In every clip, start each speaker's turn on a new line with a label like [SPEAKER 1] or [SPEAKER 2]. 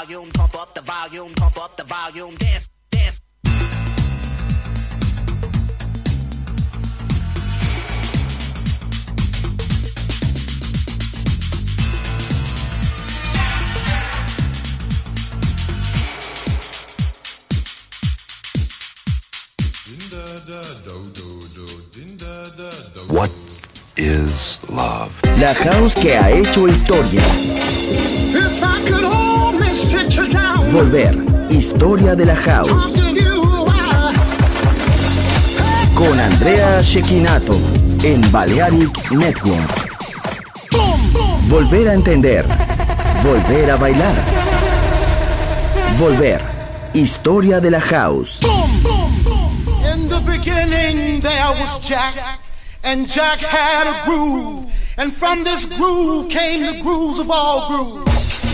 [SPEAKER 1] volume, pump up the volume, pump up the volume, dance.
[SPEAKER 2] What is love?
[SPEAKER 3] La house que ha hecho historia. If I could hold Volver. Historia de la house. Con Andrea Shekinato en Balearic Network. Volver a entender. Volver a bailar. Volver. Historia de la house.
[SPEAKER 4] In the beginning there was Jack, and Jack had a groove, and from this groove came the grooves of all grooves.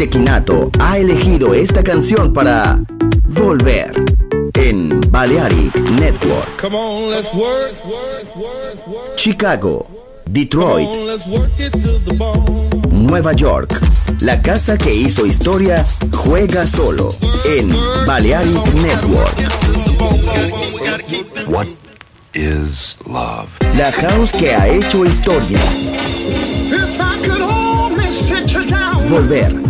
[SPEAKER 3] Shekinato ha elegido esta canción para Volver en Balearic Network. Chicago, Detroit, Nueva York. La casa que hizo historia juega solo en Balearic Network.
[SPEAKER 2] What is love?
[SPEAKER 3] La house que ha hecho historia. Volver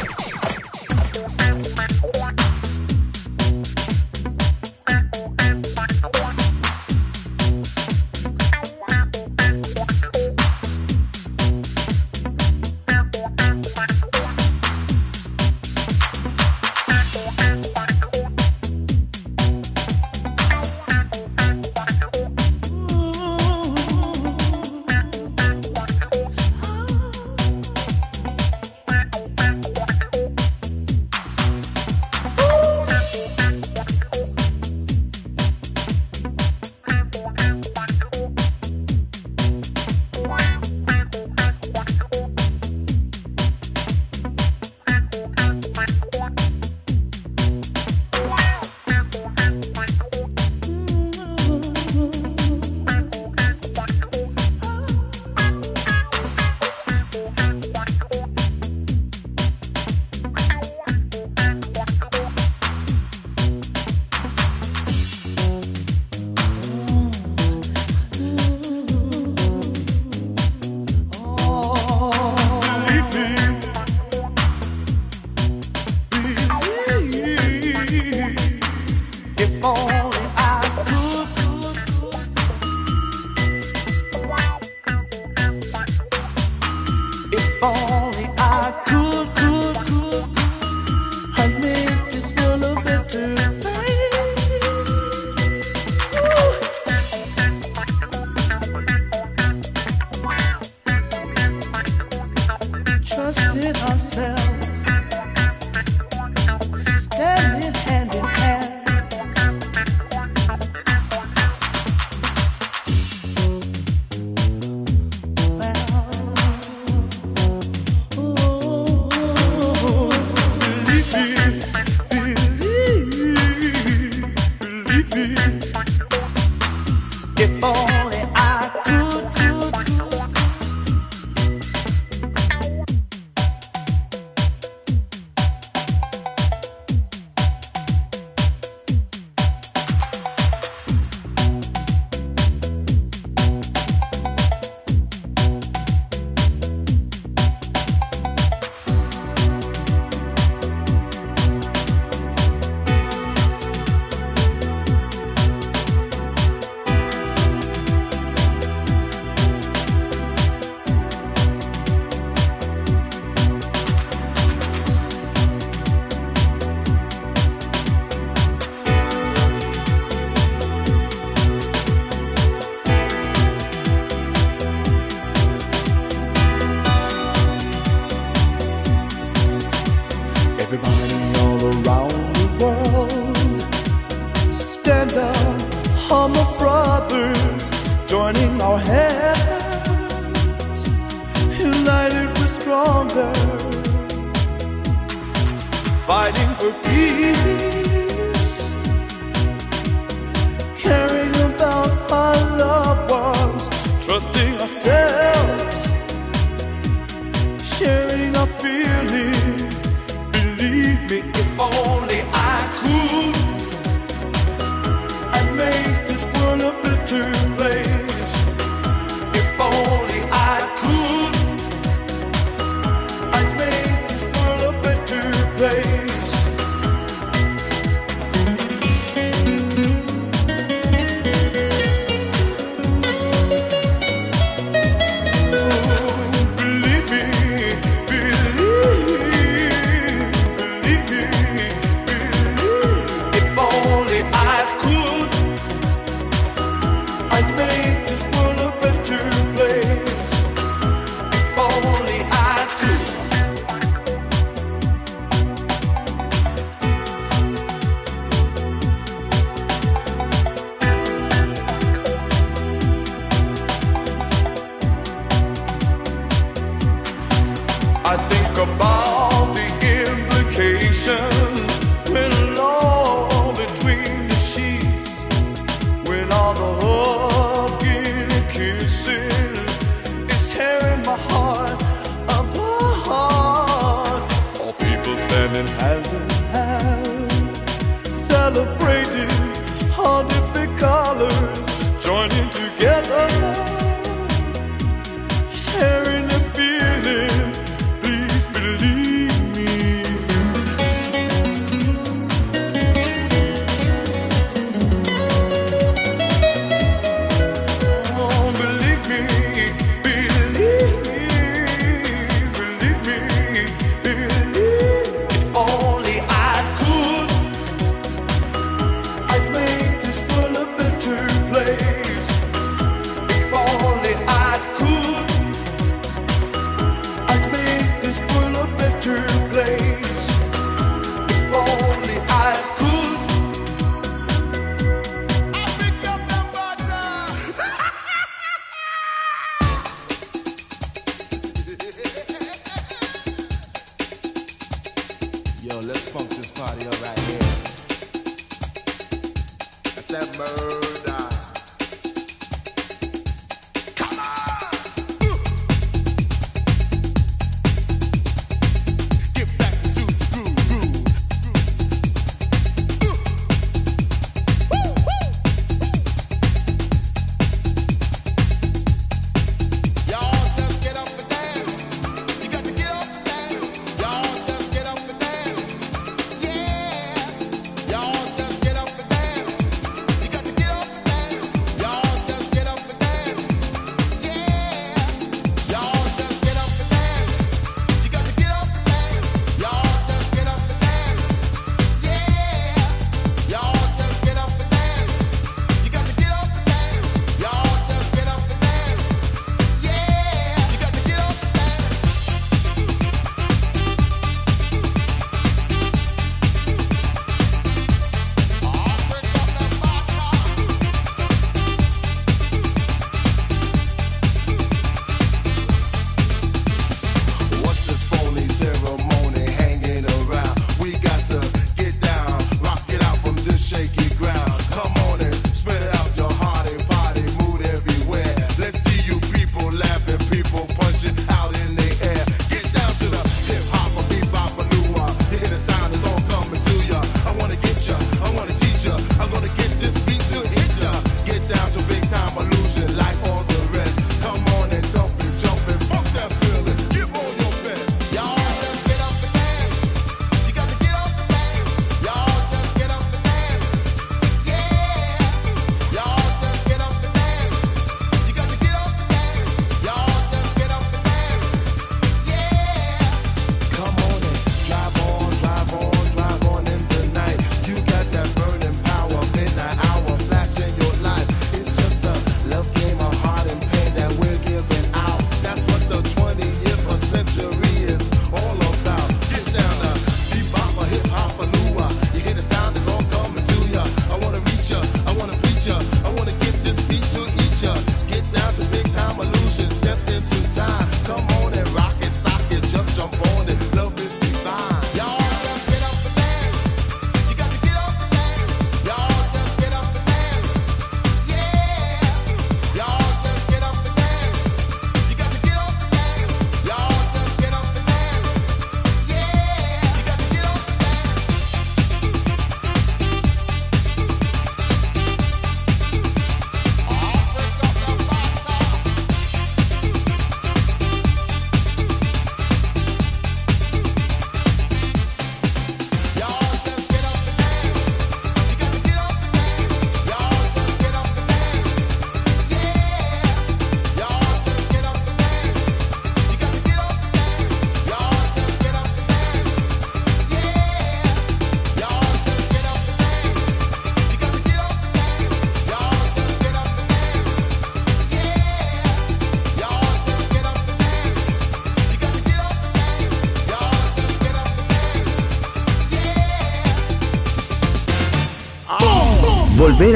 [SPEAKER 3] before.